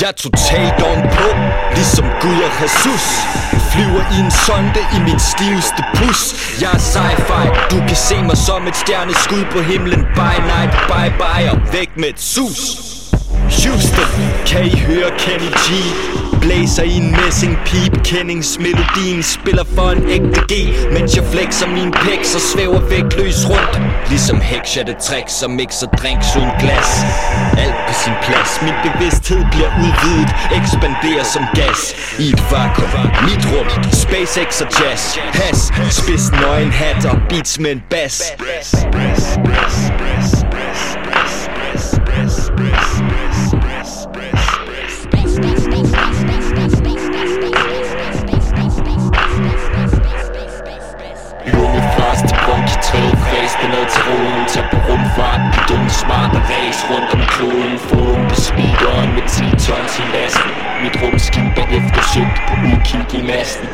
Jeg er totalt på, ligesom Gud og Jesus. Flyver i en sonde i min stiveste pus Jeg er sci-fi, du kan se mig som et stjerneskud på himlen. Bye night, bye bye og væk med et sus. Houston, kan I høre Kenny G? Blæser i en messing peep, kendingsmelodien spiller for en ægte G. Mens jeg flexer min pæk, så svæver vægtløs rundt. Ligesom heks jeg det trick, som mixer drinks uden glas sin plads, min bevidsthed bliver udvidet Ekspanderer som gas. I et vakuum. Mit rum, SpaceX og jazz. Has, spids nøgen hat og beats med en bass mitt rum skimper efter sigt på udkig i massen.